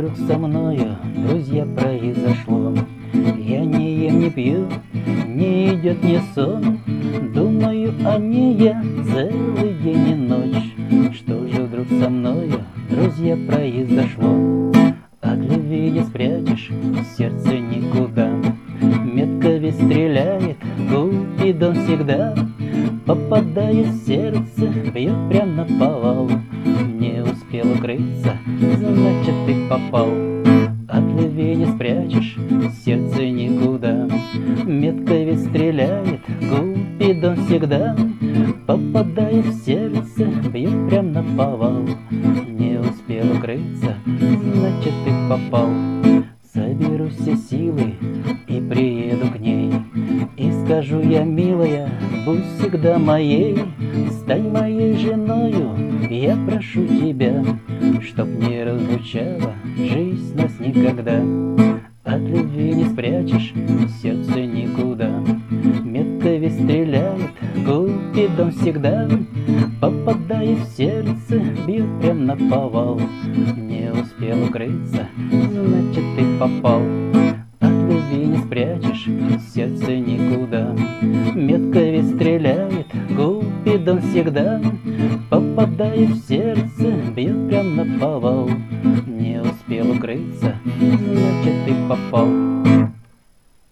вдруг со мною, друзья, произошло? Я не ем, не пью, не идет мне сон. Думаю о ней я целый день и ночь. Что же вдруг со мною, друзья, произошло? От любви не спрячешь, сердце никуда. Метко ведь стреляет, Купидон всегда. Попадает в сердце, бьет прям на повал успел укрыться, значит ты попал. От любви не спрячешь, сердце никуда. Метко ведь стреляет, Купидон всегда. Попадает в сердце, бьет прям на повал. Не успел укрыться, значит ты попал. Соберу все силы и приеду к ней. И скажу я, милая, будь всегда моей Стань моей женою, я прошу тебя Чтоб не разлучала жизнь нас никогда. От любви не спрячешь сердце никуда. Метко ведь стреляет, Купидон всегда. Попадает в сердце, бьет прям на повал. Не успел укрыться, значит ты попал. От любви не спрячешь сердце Купидон всегда Попадает в сердце, бьет прям на повал Не успел укрыться, значит ты попал